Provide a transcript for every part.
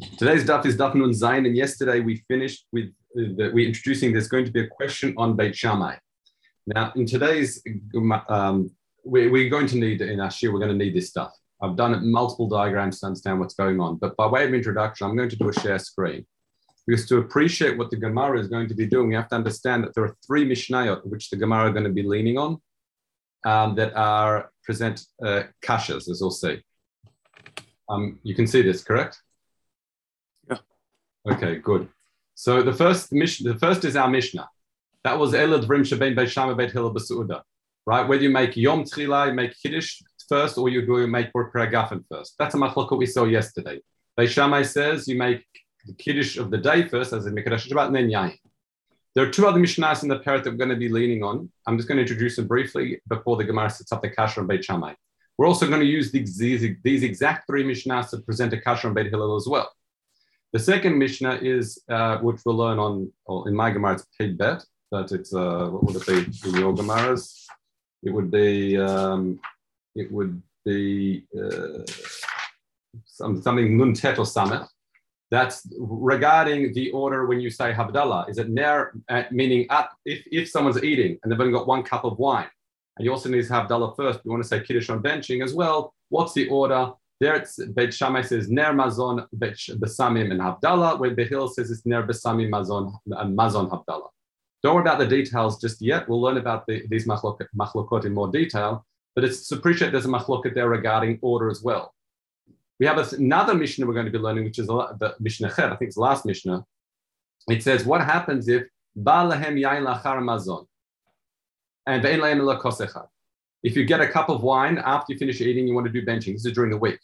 Today's daf is daf nun zayin, and yesterday we finished with uh, the, we introducing. There's going to be a question on Beit Shammai. Now, in today's, um, we, we're going to need in our shir, we're going to need this stuff. I've done it multiple diagrams to understand what's going on, but by way of introduction, I'm going to do a share screen. Because to appreciate what the Gemara is going to be doing, we have to understand that there are three Mishnayot which the Gemara are going to be leaning on um, that are present uh, kashas, as we'll see. Um, you can see this, correct? Okay, good. So the first Mishnah, the first is our Mishnah. That was Elad Vrim Shabein Beit Beit Hillel Basuda, right? Whether you make Yom Tchila, you make Kiddush first, or you go make Pragafen first. That's a machlokah we saw yesterday. Beit Shammai says you make the Kiddush of the day first, as in Mekadosh Shabbat, and then Yain. There are two other Mishnahs in the parak that we're going to be leaning on. I'm just going to introduce them briefly before the Gemara sets up the kasha and Beit Shammai. We're also going to use these, these, these exact three Mishnahs to present a kasha and Beit Hillel as well. The second Mishnah is, uh, which we'll learn on, in my Gemara, it's paid bet, but it's, uh, what would it be in your Gemaras? It would be, um, it would be uh, some, something Nuntet or Sameh. That's regarding the order when you say Havdalah. Is it ner, uh, meaning at, if, if someone's eating and they've only got one cup of wine, and you also need to have Havdalah first, you want to say Kiddush on benching as well. What's the order? There it's Beit Shammai says Ner Mazon Besamim and Havdalah, where the Hill says it's Ner Besamim Mazon and Mazon Havdalah. Don't worry about the details just yet. We'll learn about the, these machlokot in more detail, but it's appreciate there's a machlokot there regarding order as well. We have another Mishnah we're going to be learning, which is the Mishnah Chet, I think it's the last Mishnah. It says, what happens if Ba'lahem yain lachar mazon and if you get a cup of wine after you finish eating, you want to do benching. This is during the week.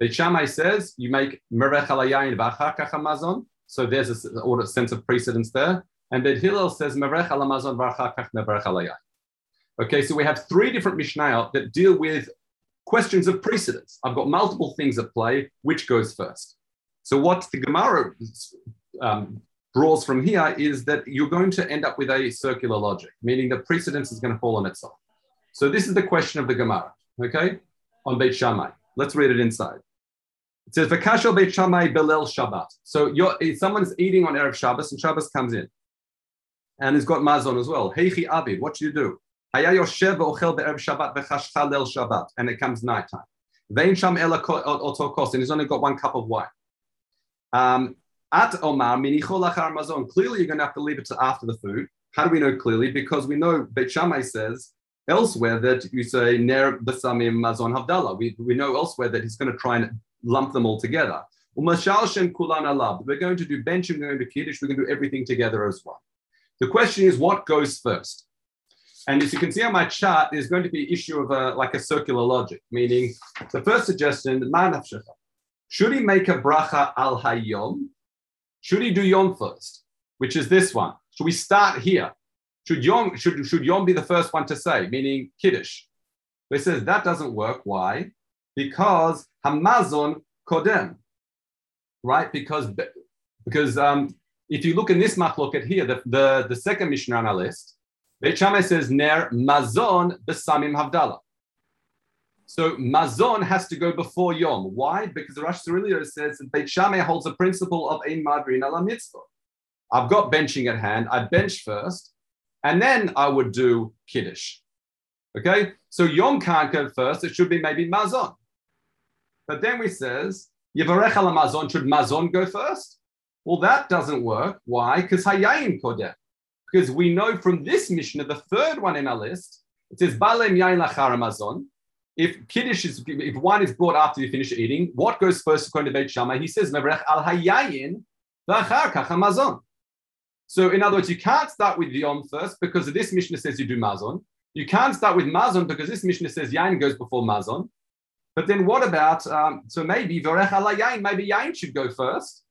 The Shammai says you make merech mazon. So there's a sense of precedence there. And Beit Hillel says merech mazon merech Okay, so we have three different Mishnayot that deal with questions of precedence. I've got multiple things at play. Which goes first? So what the Gemara um, draws from here is that you're going to end up with a circular logic, meaning the precedence is going to fall on itself. So this is the question of the Gemara, okay, on Beit Shammai. Let's read it inside. It says, "V'kashel Beit Shammai belel Shabbat." So someone's eating on erev Shabbos, and Shabbos comes in, and he's got mazon as well. Heichi abid, what should you do? Haya ochel be'erev Shabbat v'chashcha Shabbat, and it comes nighttime. Vein sham ela oto kos, and he's only got one cup of wine. Um, at omar minichol mazon. Clearly, you're going to have to leave it to after the food. How do we know clearly? Because we know Beit Shammai says elsewhere that you say ner basamim mazon havdalah. We, we know elsewhere that he's going to try and lump them all together. We're going to do bench, we're going to kiddush, we're going to do everything together as one. The question is, what goes first? And as you can see on my chart, there's going to be issue of a, like a circular logic, meaning the first suggestion, should he make a bracha al hayom? Should he do yom first, which is this one? Should we start here? Should Yom, should, should Yom be the first one to say, meaning Kiddush? But it says that doesn't work. Why? Because Hamazon Kodem, right? Because, because um, if you look in this machloket here, the, the, the second Mishnah on our list, Shammai says Ner Mazon Besamim Havdalah. So Mazon has to go before Yom. Why? Because the Rosh Hashanah says that Beit Shammai holds the principle of Ein Madrin ala Mitzvah. I've got benching at hand. I bench first, and then I would do Kiddush. Okay, so Yom can't go first. It should be maybe Mazon. But then we says Yivarech ala Mazon. Should Mazon go first? Well, that doesn't work. Why? Because Hayayin Kodeh. Because we know from this Mishnah, the third one in our list, it says Balem Yain Lachar Mazon. If Kiddush is, if wine is brought after you finish eating, what goes first according to Beit Shammai? He says Mevrech al Hayayin Lachar Kach Mazon. So, in other words, you can't start with Yom first because this Mishnah says you do Mazon. You can't start with Mazon because this Mishnah says Yain goes before Mazon. But then what about, um, so maybe Vorech ala Yain, maybe Yain should go first.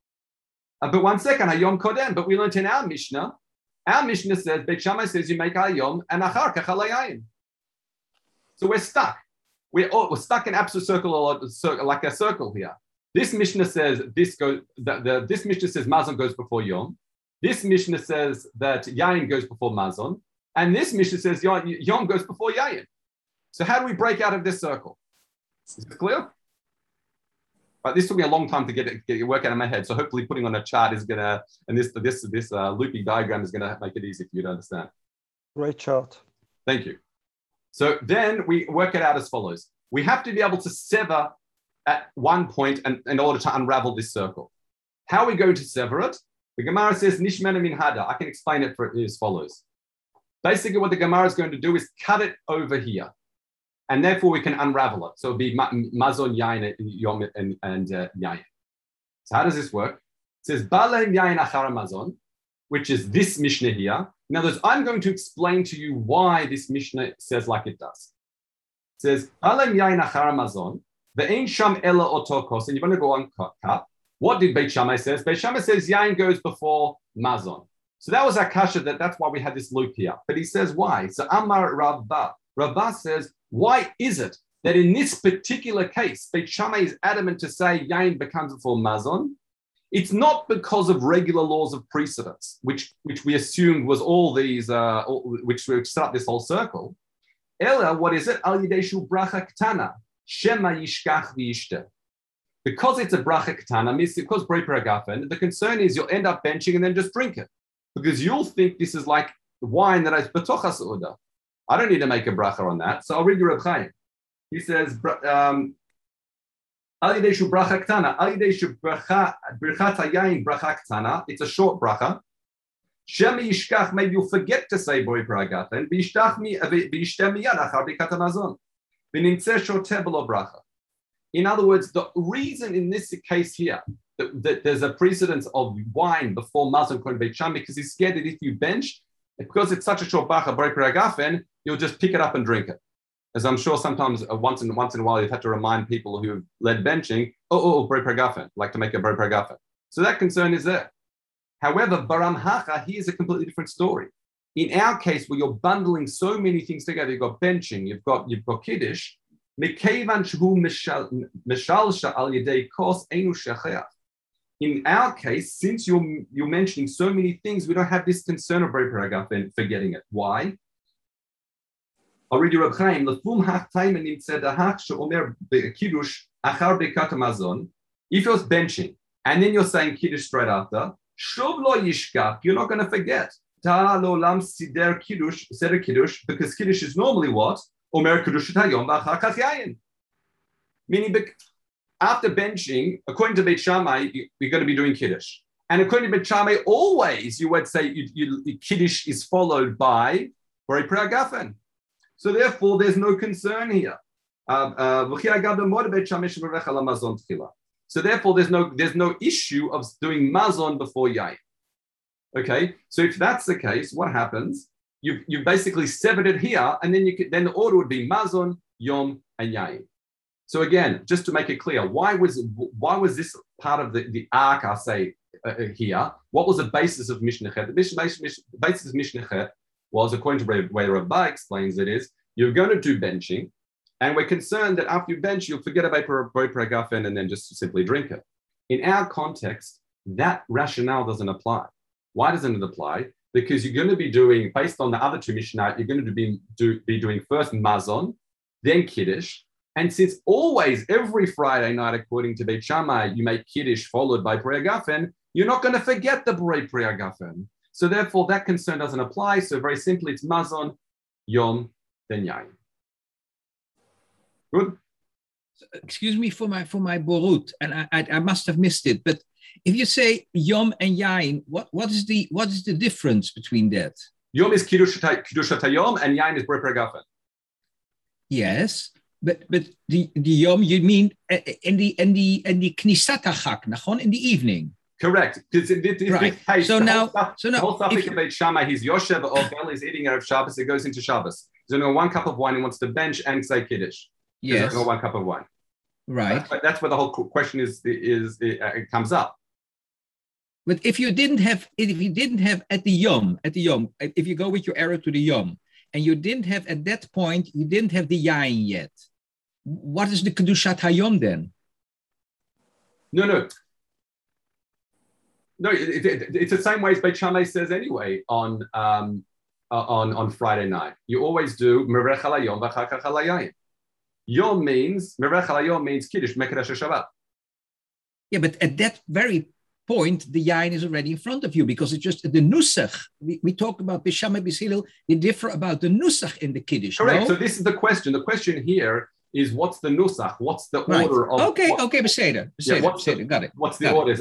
Uh, but one second, Hayom Kodem. But we learned in our Mishnah, our Mishnah says, Beit Shammai says you make Hayom and Achar Kach Yain. So we're stuck. We're, we're stuck in absolute circle, like a circle here. This Mishnah says this goes. The, the, this Mishnah says Mazon goes before Yom. This Mishnah says that Yain goes before Mazon, and this Mishnah says Yom goes before Yain. So how do we break out of this circle? Is it clear? But this took me a long time to get it, get it work out of my head. So hopefully, putting on a chart is gonna, and this this this uh, loopy diagram is gonna make it easy for you to understand. Great chart. Thank you. So then we work it out as follows. We have to be able to sever at one point and, in order to unravel this circle. How are we going to sever it? The Gemara says, Nishmena min hada. I can explain it for as follows. Basically, what the Gemara is going to do is cut it over here. And therefore, we can unravel it. So it'll be mazon yain yom and, uh, yain. So how does this work? It says, Balaim yain achara mazon, which is this Mishnah here. In other words, I'm going to explain to you why this Mishnah says like it does. It says, Balaim yain achara mazon, ve'ein sham ela otokos, and you're going to go on cut. What did Beit Shammai says? Beit Shammai says yain goes before mazon. So that was Akasha, that that's why we had this loop here. But he says why? So Amar Rabba. Rabba says, why is it that in this particular case, Beit Shammai is adamant to say yain becomes before mazon? It's not because of regular laws of precedence, which, which we assumed was all these, uh, which set up this whole circle. Ella, what is it? Al yideshu bracha ktana, shema yishkach. Because it's a bracha katana, because agafen, the concern is you'll end up benching and then just drink it. Because you'll think this is like wine that is betochas uda. I don't need to make a bracha on that. So I'll read you Reb Chaim. He says, um. It's a short bracha. Shemi yishkach, maybe you'll forget to say boy bragafen. V'yishtach mi, v'yishtem miyad achar bikat hamazon. Shoteh below bracha. In other words, the reason in this case here that, that there's a precedence of wine before Mazon Kohen Beit because he's scared that if you bench, because it's such a short bacha agafen, you'll just pick it up and drink it. As I'm sure sometimes uh, once in once in a while you've had to remind people who've led benching, oh, oh, oh like to make a agafen. So that concern is there. However, Baram Hacha, here's a completely different story. In our case, where you're bundling so many things together, you've got benching, you've got you've got kiddush, in our case, since you're, you're mentioning so many things, we don't have this concern of paragraph and forgetting it. Why? I'll read you Reb Chaim. If you're benching and then you're saying kiddush straight after, you're not going to forget. Because kiddush is normally what? Omer Kedushat Hayom V'achar Yayin. Meaning, after benching, according to Beit Shammai, you're going to be doing Kiddush. And according to Beit Shammai, always you would say you, you, Kiddush is followed by Bori Gafen. So therefore, there's no concern here. Uh, uh, so therefore, there's no there's no issue of doing mazon before yayin. Okay, so if that's the case, what happens? You've, you've basically severed it here, and then you could, then the order would be Mazon, Yom, and Yain. So again, just to make it clear, why was why was this part of the, the arc, I say, uh, uh here? What was the basis of Mishnah The basis of Mishnah was, according to way Rabbi explains it, is you're going to do benching, and we're concerned that after you bench, you'll forget about Gafen and then just simply drink it. In our context, that rationale doesn't apply. Why doesn't it apply? Because you're going to be doing, based on the other two Mishnah, you're going to be, do, be doing first Mazon, then Kiddush. And since always, every Friday night, according to Beit Shammai, you make Kiddush followed by Prayer Gafen, you're not going to forget the Prayer Gafen. So therefore, that concern doesn't apply. So very simply, it's Mazon, Yom, then Yain. Good? Excuse me for my for my borut, and I, I, I must have missed it, but if you say yom and yain, what, what is the what is the difference between that? Yom is kiddush yom, and yain is bre Yes, but but the, the yom you mean uh, in the in the in the knisata chak, nachon in the evening. Correct. In this right. case, so now, stuff, so now, the whole topic about Shammai, he's Yoshev or Bel is eating Erev Shabbos. It goes into Shabbos. He's only one cup of wine. He wants to bench and say kiddush. Yes. Only one cup of wine. Right. That's, that's where the whole question is. Is it, uh, it comes up. But if you didn't have, if you didn't have at the yom, at the yom, if you go with your arrow to the yom, and you didn't have at that point, you didn't have the yain yet. What is the kedushat hayom then? No, no, no. It, it, it's the same way as Beit Shammai says anyway on um, uh, on on Friday night. You always do merech halayom v'chakach Yom means merech halayom means kiddush mekadesh Shabbat. Yeah, but at that very point, the yain is already in front of you because it's just the nusach. We, we talk about bishama bishilil, they differ about the nusach in the kiddush. Correct. no? So this is the question. The question here is what's the nusach? What's the Right. order of okay, what- okay, Beseda, Yeah, what's the- got it. What's the order?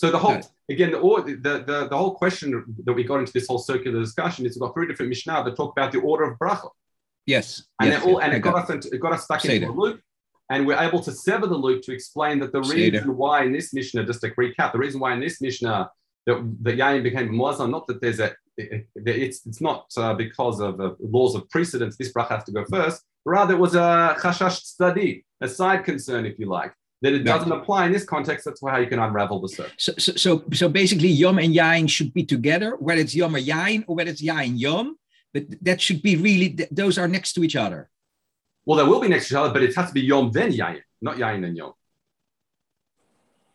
So the whole again the, order, the the the whole question that we got into this whole circular discussion is we've got three different mishnah that talk about the order of bracha, Yes. and yes, all yes, and it got got us into, it got us stuck into a loop, and we're able to sever the loop to explain that the reason why in this mishnah, just to recap, the reason why in this mishnah that that yain became a muazzam, not that there's a it- it- it's it's not uh, because of uh, laws of precedence. This bracha has to go first. Rather, it was a chashash study, a side concern, if you like, that it doesn't apply in this context. That's how you can unravel the circle. So, so, so, so basically, yom and yain should be together, whether it's yom or yain or whether it's yain yom. But that should be really; those are next to each other. Well, there will be next to each other, but it has to be Yom then Yayin, not Yayin and Yom.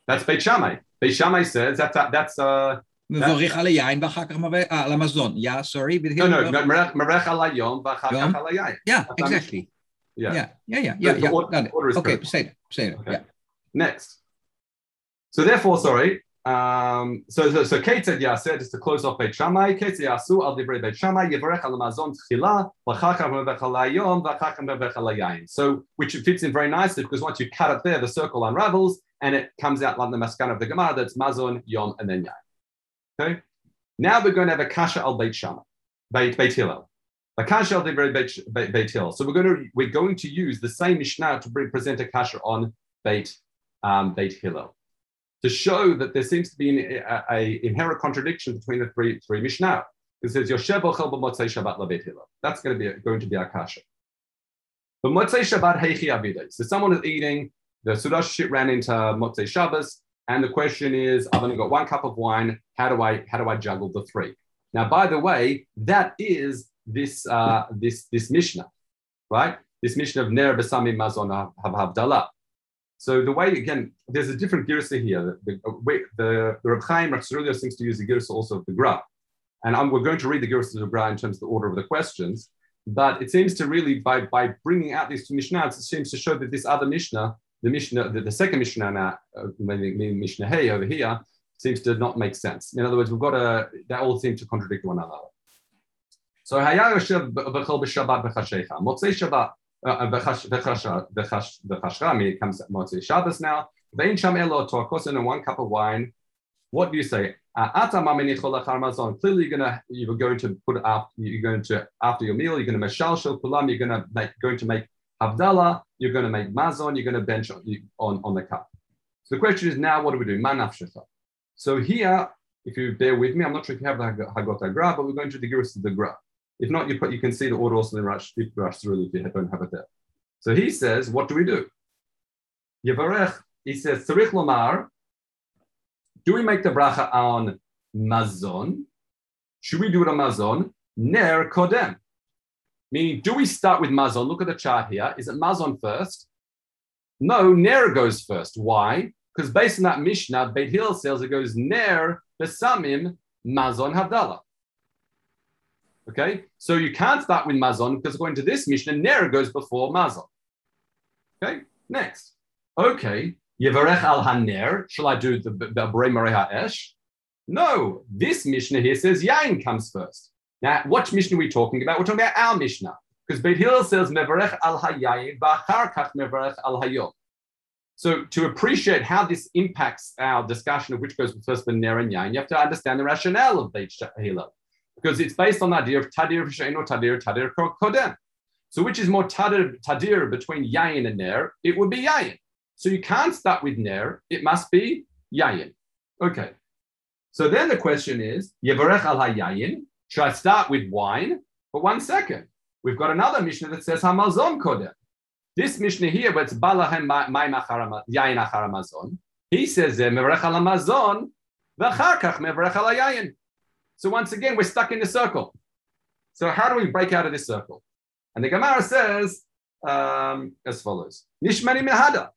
That's Beit Shammai. Beit Shammai says that's that's uh Mevorich ala yain, ואחר כך מברich- ah, ala mazon. Yeah, sorry. but no here no we go. Merech Merech ala Yom v'achar Yom. kach ala Yayin. Yeah, That's how exactly. Yeah. Yeah, yeah, yeah, yeah. The- the yeah. order- Got it. order is Okay, correct. say it, say it. Okay. Yeah. Next. So therefore, sorry. um, so so so said Yaseh just to close off Beit Shammai. Said Yasu al divrei Beit Shammai yivarech al mazon tchila v'achar kach merech ala Yom v'achar kach merech ala Yayin. So which fits in very nicely because once you cut it there, the circle unravels and it comes out like the maskan of the Gemara. That's mazon Yom and then Yayin. Okay. Now we're going to have a kasha al Beit Shammai, Beit Beit Hillel. A kasha al divrei Beit Beit Hillel. So we're going to we're going to use the same mishnah to present a kasha on Beit um, Beit Hillel to show that there seems to be an a, a inherent contradiction between the three three Mishnah. It says Yoshev ochel b'motzei Shabbat Hillel. That's going to be going to be our kasha. But motzei Shabbat heichi avidei. So someone is eating. The Sudash shit ran into motzei Shabbos, and the question is, I've only got one cup of wine. How do I how do I juggle the three? Now, by the way, that is this uh, this this Mishnah, right? This Mishnah of Ner Besamim Mazon Hav Havdalah. So the way again, there's a different girsa here. The the, the, the Reb Chaim Ratzurlia seems to use the girsa also of the Gra, and I'm, we're going to read the girsa of the Gra in terms of the order of the questions. But it seems to really by by bringing out these two mishnahs, it seems to show that this other mishnah, the mishnah, the, the second mishnah now, uh, mishnah hey over here, seems to not make sense. In other words, we've got a they all seem to contradict one another. So. Motzei Shabbat uh, b'chash- b'chash- b'chash- b'chashra, I mean, it comes Motzei Shabbos now. Vein sham elo torkosin and one cup of wine. What do you say? Uh. Clearly, you're gonna you're going to put up. You're going to after your meal. You're going to mashal shel kulam. You're going to make going to make havdalah. You're going to make mazon. You're going to bench on, on on the cup. So the question is now, what do we do? Manafshecha. So here, if you bear with me, I'm not sure if you have the Hagot Agra, but we're going to the girsa of the Gra. If not, you put you can see the order also in Rush Rush through if you don't have it there. So he says, what do we do? Yevarech, he says, Tzarich Lomar, do we make the bracha on mazon? Should we do it on mazon? Ner kodem. Meaning, do we start with mazon? Look at the chart here. Is it mazon first? No, ner goes first. Why? Because based on that Mishnah, Beit Hillel says it goes ner besamim mazon havdalah. Okay, so you can't start with mazon because according to this Mishnah, ner goes before mazon. Okay, next. Okay, yevarech al haner. Shall I do the the Borei Moreh ha'esh? No, this Mishnah here says yain comes first. Now, what Mishnah are we talking about? We're talking about our Mishnah because Beit Hillel says mevarech al hayayin v'achar kach mevarech al hayom. So to appreciate how this impacts our discussion of which goes first with ner and yain, you have to understand the rationale of Beit Hillel because it's based on the idea of tadir v'shein or tadir tadir kodem. So which is more tadir, tadir between yayin and ner? It would be yayin. So you can't start with ner; it must be yayin. Okay. So then the question is, yevarech al hayayin. Should I start with wine? But one second, we've got another Mishnah that says hamazon kodem. This Mishnah here, but it's balahem mai yayin achar hamazon. He says mevarech al hamazon v'achar kach mevarech al hayayin. So once again, we're stuck in the circle. So how do we break out of this circle? And the Gemara says um, as follows: Nishmani mehada.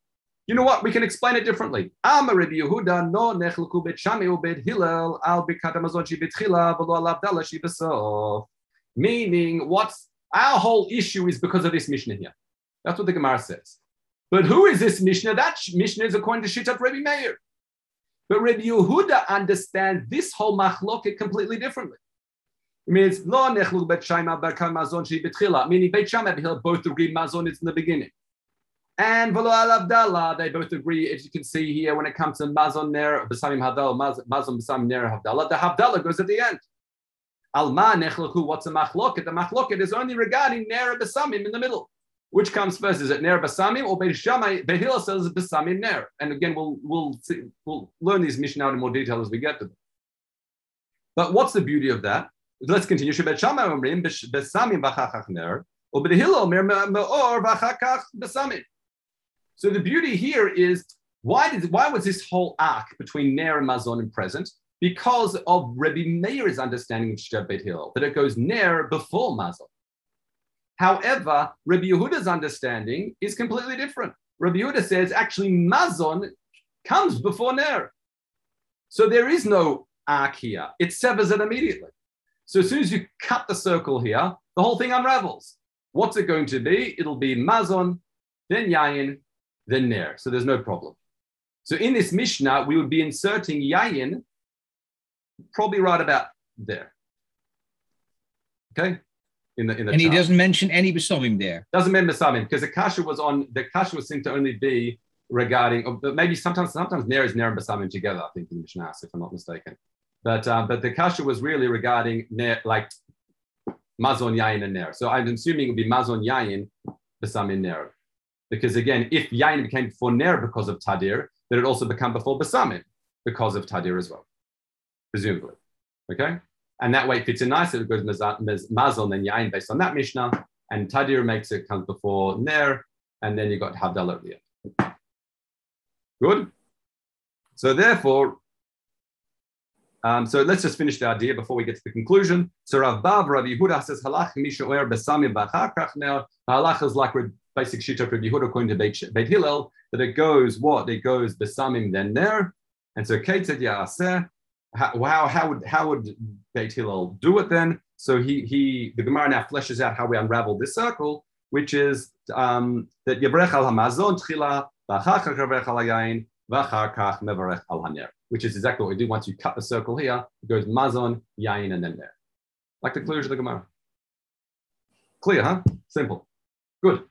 You know what? We can explain it differently. Meaning, what's our whole issue is because of this Mishnah here. That's what the Gemara says. But who is this Mishnah? That Mishnah is according to Shittat Rabbi Meir. But Rabbi Yehuda understands this whole machloket completely differently. It means lo nechlu bet shaima barkan mazon shi betchila. Meaning Beit Shammai and both agree mazon is in the beginning. And v'lo al havdalah, they both agree, as you can see here, when it comes to mazon ner b'samim havdalah, mazon b'samim ner havdalah, the havdalah goes at the end. Alma nechlechu, what's a machloket? The machloket is only regarding ner b'samim in the middle. Which comes first? Is it ner basamim or Beit Shammai? Says basamim ner. And again, we'll we'll see, we'll learn these mishnah in more detail as we get to them. But what's the beauty of that? Let's continue. Beit Shammai omrim basamim v'chachach ner, or Beit mer meor basamim. So the beauty here is why did why was this whole arc between ner and mazon and present? Because of Rabbi Meir's understanding of Shabbat Hillel that it goes ner before mazon. However, Rabbi Yehuda's understanding is completely different. Rabbi Yehuda says actually Mazon comes before Ner. So there is no arc here. It severs it immediately. So as soon as you cut the circle here, the whole thing unravels. What's it going to be? It'll be Mazon, then Yayin, then Ner. So there's no problem. So in this Mishnah, we would be inserting Yayin probably right about there. Okay? In the in the and he doesn't mention any besomim there. doesn't mention Besamim because the kasha was on the kasha was seen to only be regarding or maybe sometimes sometimes Ner is Ner and Besamim together. I think in Mishnah, if I'm not mistaken. But uh, but the kasha was really regarding Ner like Mazon Yain and Ner. So I'm assuming it would be Mazon Yain Besamim Ner. Because again, if Yain became before Ner because of Tadir, then it also become before Besamim because of Tadir as well, presumably. Okay? And that way it fits in nicely. Goes Mazon and Yain based on that Mishnah. And Tadir makes it come before Ner. And then you got the end. Good. So therefore, um, so let's just finish the idea before we get to the conclusion. So Rav Bav, Rav Yehuda says halach mishoer besamim b'chakach now. Halach is like basic shita of Yehuda according to Beit, Hillel that it goes what? It goes besamim then ner. And so Kate said yaseh how, how, would how would Beit Hillel do it then? So he he the Gemara now fleshes out how we unravel this circle, which is um, that Yevrech al Hamazon Tchila v'achach Yevrech al Hayayin v'achar kach Mevarech al Haner, which is exactly what we do. Once you cut the circle here, it goes Mazon, Yain, and then there, like the conclusion of the Gemara. Clear, huh? Simple. Good.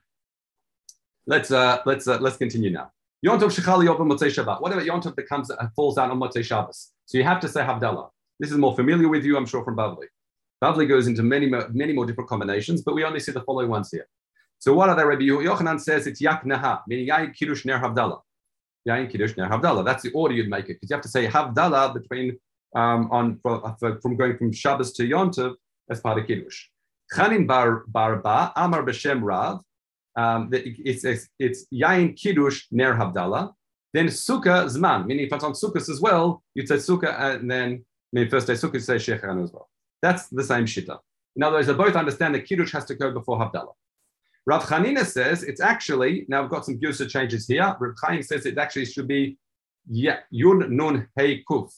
Let's uh, let's uh, let's continue now. Yontov Shechali Yom Motzei Shabbat. What about Yontov that comes uh, falls out on Motzei Shabbos? So you have to say Havdalah. This is more familiar with you, I'm sure, from Bavli. Bavli goes into many, many more different combinations, but we only see the following ones here. So what are they? Rabbi Yochanan says it's Yak Naha, meaning Yain Kiddush Ner Havdalah. Yain Kiddush Ner Havdalah. That's the order you'd make it, because you have to say Havdalah between um, on for, for, from going from Shabbos to Yontov as part of Kiddush. Chanin Bar Barba Amar B'Shem Rav. Um, it's, it's, it's Yain Kiddush Ner Havdalah. Then Sukkah Zman, meaning if it's on Sukkah as well, you'd say Sukkah uh, and then, I mean, first day Sukkah, you say Shechan as well. That's the same Shita. In other words, they both understand that Kiddush has to go before Havdalah. Rav Chanina says it's actually, now I've got some Gyusa changes here. Rav Chaim says it actually should be Yun Nun Hey Kuf,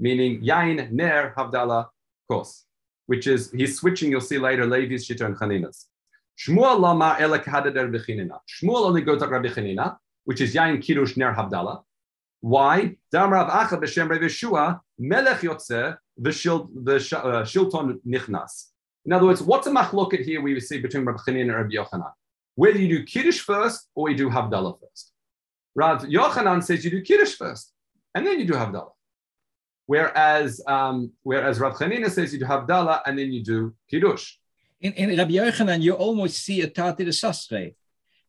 meaning Yain Ner Havdalah Kos, which is, he's switching, you'll see later, Levi's Shita and Chanina's. Shmuel Lama Hadader B'Chinina. Shmuel only goes to Rabbi Chanina, which is Yain Kiddush Ner Havdalah. Why? Dam Rav Acha b'Shem Rav Yeshua Melech Yotze v'Shilton uh, Nichnas. In other words, what's a machloket here we see between Rav Chanin and Rav Yochanan? Whether you do Kiddush first or you do Havdalah first. Rav Yochanan says you do Kiddush first and then you do Havdalah. Whereas, um, whereas Rav Chanina says you do Havdalah and then you do Kiddush. In, in Rabbi Yochanan, you almost see a Tati de Sastre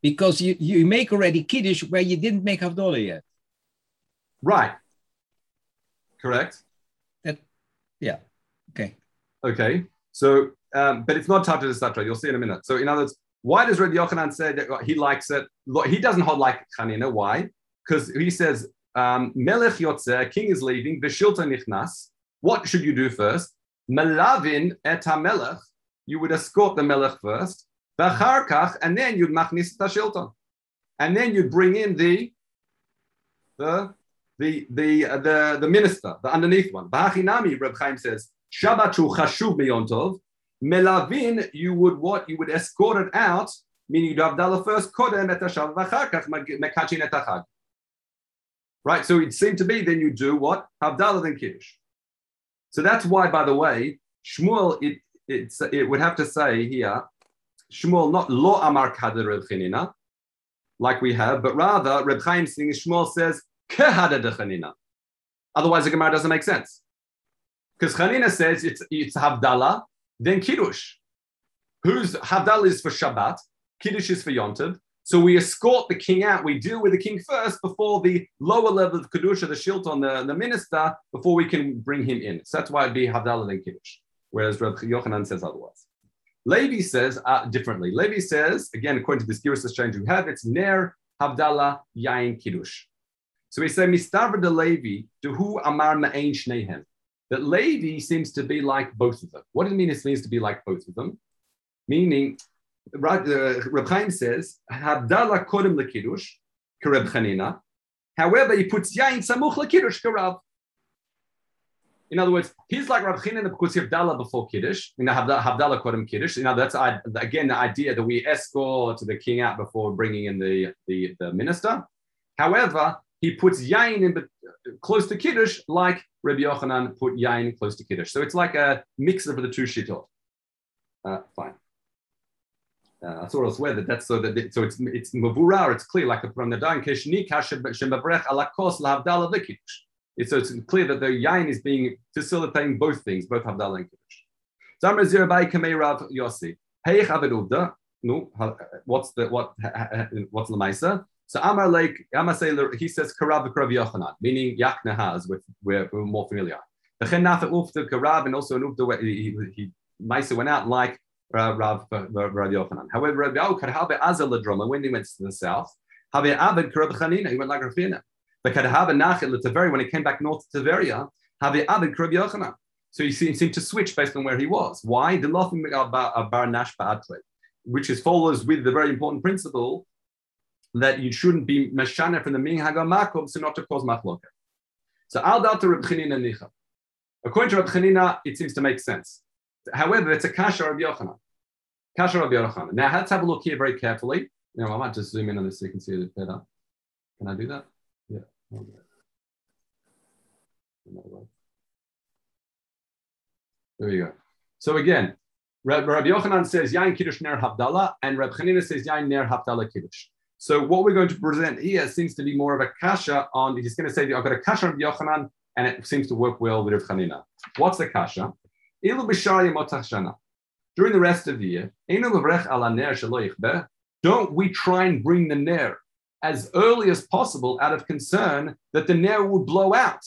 because you, you make already Kiddush where you didn't make Havdalah yet. Right. Correct. That, yeah. Okay. Okay. So, um, but it's not Tata Satra. You'll see in a minute. So, in other words, why does Rabbi Yochanan say that he likes it? He doesn't hold like Chanina. Why? Because he says, um, Melech Yotze, king is leaving, Veshilta Nichnas. What should you do first? Melavin et melech. You would escort the Melech first and then you'd machnis tashilton, and then you'd bring in the the the the the, the minister, the underneath one. Ba'achinami, Reb Chaim says, Shabbatu chashuv miyontov. Melavin, you would what? You would escort it out, meaning you'd have Dala first, kodem et hashav, v'achar kach mekachin et right? So it seemed to be then you do what? Havdalah then Kiddush. So that's why, by the way, Shmuel, it, it would have to say here, Shmuel, not lo amar kader Chanina, like we have, but rather Reb Chaim saying Shmuel says kehada de Chanina. Otherwise, the Gemara doesn't make sense. Because Chanina says it's, it's Havdalah, then Kiddush. Whose Havdalah is for Shabbat, Kiddush is for Yontiv. So we escort the king out. We deal with the king first before the lower level of Kedusha, the Shilton, the, the minister, before we can bring him in. So that's why it'd be Havdalah and Kiddush, whereas Reb Yochanan says otherwise. Levi says uh, differently. Levi says, again, according to this Giras exchange we have, it's Ner Havdalah Yain Kiddush. So we say, Mistaver de Levi, to who Amar Ma'ain Shnehem. That Levi seems to be like both of them. What does it mean it means to be like both of them? Meaning, uh, Reb Chaim says, Havdalah kodem lekiddush, kereb chanina. However, he puts yain samuch lekiddush karav. In other words, he's like Rab Chanina because he Havdalah before Kiddush. You know, Havdalah kodem Kiddush. You know, that's again the idea that we escort the king out before bringing in the, the, the minister. However, he puts yain in close to Kiddush, like Rabbi Yochanan put yain close to Kiddush. So it's like a mix of the two shittot. Uh, fine. Uh, so elsewhere that that's so that it, so it's it's mavura, it's clear like from the dain keshni shemabrech alakos lahavdala v'kiddush. So it's clear that the yain is being facilitating both things, both havdala and kiddush. Zamar zirabai kamei rav yossi. Hey chaveduda. No, what's the what what's the ma'isa? So Amar like Amar say he says karav karav yochanan, meaning yakna has, with we're, we're more familiar. The chen nafa ufta karav and also an ufta he he Maisa went out like uh, uh, Rav Rav Yochanan. However, Rav could have Azal Ladroma when he went to the south. Have Abed Karab Chanina, he went like Rafina. But could have a Nachil when he came back north to Tveria. Have Abed Karab Yochanan. So he seemed to switch based on where he was. Why? The Lothim Bar Nash which is follows with the very important principle that you shouldn't be meshana from the minhag makom, so not to cause machloka. So al dal to Reb Chanina nicha. According to Reb Chanina, it seems to make sense. However, it's a kasha of Yochanan. Kasha of Yochanan. Now, let's have a look here very carefully. You know, I might just zoom in on this so you can see it better. Can I do that? There you go. So again, Rabbi Yochanan says Yain Kiddush Ner and Rabbi Chanina says Yain Ner Havdalah Kiddush. So what we're going to present here seems to be more of a kasha on. He's going to say I've got a kasha on Yochanan, and it seems to work well with Rabbi Chanina. What's the kasha? During the rest of the year, don't we try and bring the Ner as early as possible out of concern that the Ner would blow out?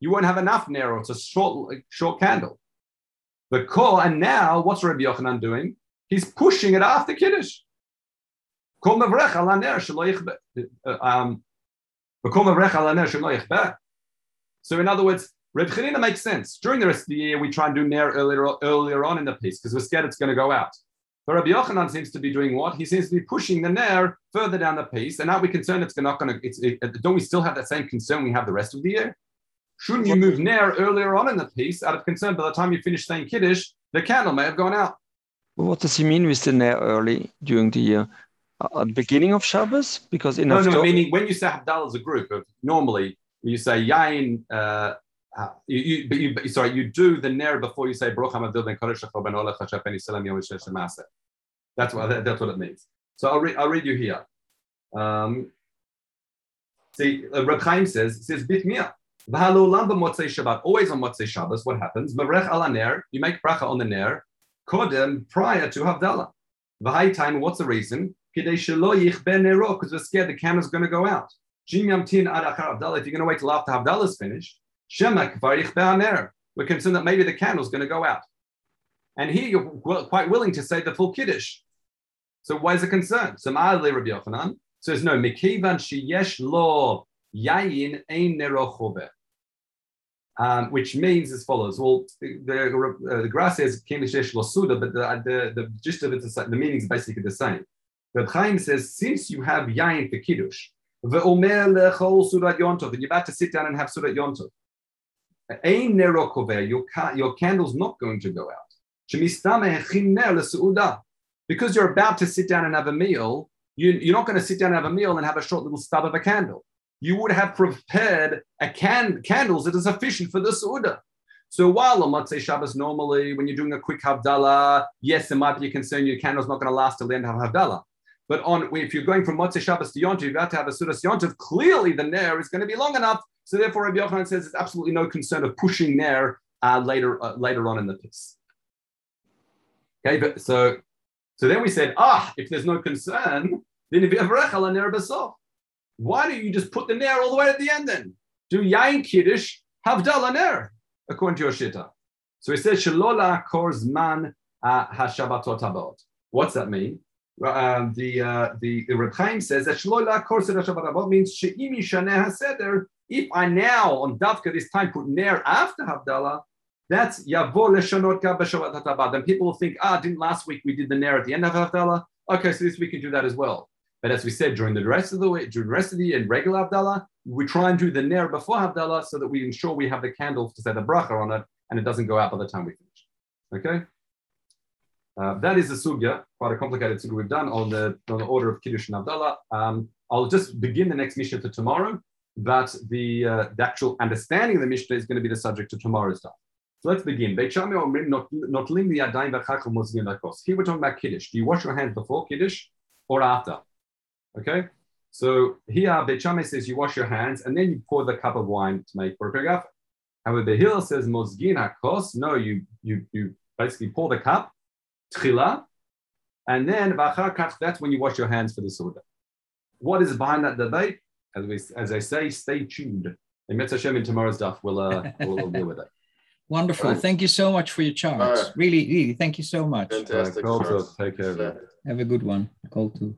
You won't have enough Ner, it's a short, short candle. The core, and now what's Rabbi Yochanan doing? He's pushing it after Kiddush. Um, so in other words, Reb Chanina makes sense. During the rest of the year, we try and do Ner earlier, earlier on in the piece because we're scared it's going to go out. But Rabbi Yochanan seems to be doing what? He seems to be pushing the Ner further down the piece. And now we're concerned it's not going to, it, don't we still have that same concern we have the rest of the year? Shouldn't you move Ner earlier on in the piece out of concern by the time you finish saying Kiddush, the candle may have gone out? what does he mean with the Ner early during the year? At the beginning of Shabbos? Because in no, October... no, meaning when you say Havdalah as a group, of normally when you say Yain, uh, you, sorry, you do the ner before you say Baruch Hamadil ben Kodesh ben Olech Hashem ben Yisrael Yom. That's what that, that's what it means. So I'll read I'll read you here. Um, see, uh, Reb Chaim says says Bit Mia. V'halulam b'motzei Shabbat. Always on Motzei Shabbos, what happens? Merech al ner. You make bracha on the ner. Kodem prior to Havdalah. V'hai time. What's the reason? Kidei shelo yichben nero. Because we're scared the candle's going to go out. Jim yamtin ad achar Havdalah. If you're going to wait till after Havdalah's finished. We're concerned that maybe the candle's going to go out. And here you're quite willing to say the full Kiddush. So why is it concern? So Ma'adli Rabbi Yochanan says, no, Mikivan sheyesh lo yayin ein nerochove. Um, which means as follows. Well, the, uh, the grass says kemishesh lo suda, but the, the, the gist of it, is, the meaning is basically the same. But Chaim says, since you have yayin for kiddush, and you're about to sit down and have sudat yontov, your, your candle's not going to go out. Because you're about to sit down and have a meal, you, you're not going to sit down and have a meal and have a short little stub of a candle. you would have prepared a can candles that are sufficient for the Suda. So while on Motzei Shabbos, normally when you're doing a quick Havdalah, yes, there might be a concern your candle's not going to last till the end of Havdalah. But on if you're going from Motzei Shabbos to Yontiv, you have to have a Sudas Yontiv. Clearly, the Ner is going to be long enough. So therefore, Rabbi Yochanan says there's absolutely no concern of pushing there uh, later uh, later on in the piece. Okay, but so so then we said, ah, if there's no concern, then if you why don't you just put the Ner all the way at the end then? Do Yain Kiddush, Havdalah Ner, according to your Shita. So he says, Shalola Korzman uh, Hashabatot Habot. What's that mean? Um, the uh, the, Reb Chaim says that Shloila Korset Shabbat means She'imi Shaneh HaSeder. If I now on Davka this time put Ner after Havdalah, that's Yavo Leshanot B'Shabbat HaTabad. Then people will think, ah, didn't last week we did the Ner at the end of Havdalah? Okay, so this week we can do that as well. But as we said during the rest of the week, during the rest of the year in regular Havdalah, we try and do the Ner before Havdalah so that we ensure we have the candle to say the bracha on it and it doesn't go out by the time we finish. Okay? Uh, that is the sugya, quite a complicated sugya we've done on the, on the order of Kiddush and Havdalah. Um, I'll just begin the next Mishnah for tomorrow, but the, uh, the actual understanding of the Mishnah is going to be the subject of tomorrow's stuff. So let's begin. Here we're talking about Kiddush. Do you wash your hands before Kiddush or after? Okay. So here Beit says you wash your hands and then you pour the cup of wine to make for a pegaf. However, the Hill says mozgin hakos. No, you you you basically pour the cup tchila, and then v'achar that's when you wash your hands for the Suda. What is behind that debate? As, we, as I say, stay tuned. In Mitzvah in tomorrow's stuff, we'll, uh, we'll deal with it. Wonderful. Right. Thank you so much for your charts. Right. Really, really, thank you so much. Fantastic. Uh, take care. Have a good one. Call to.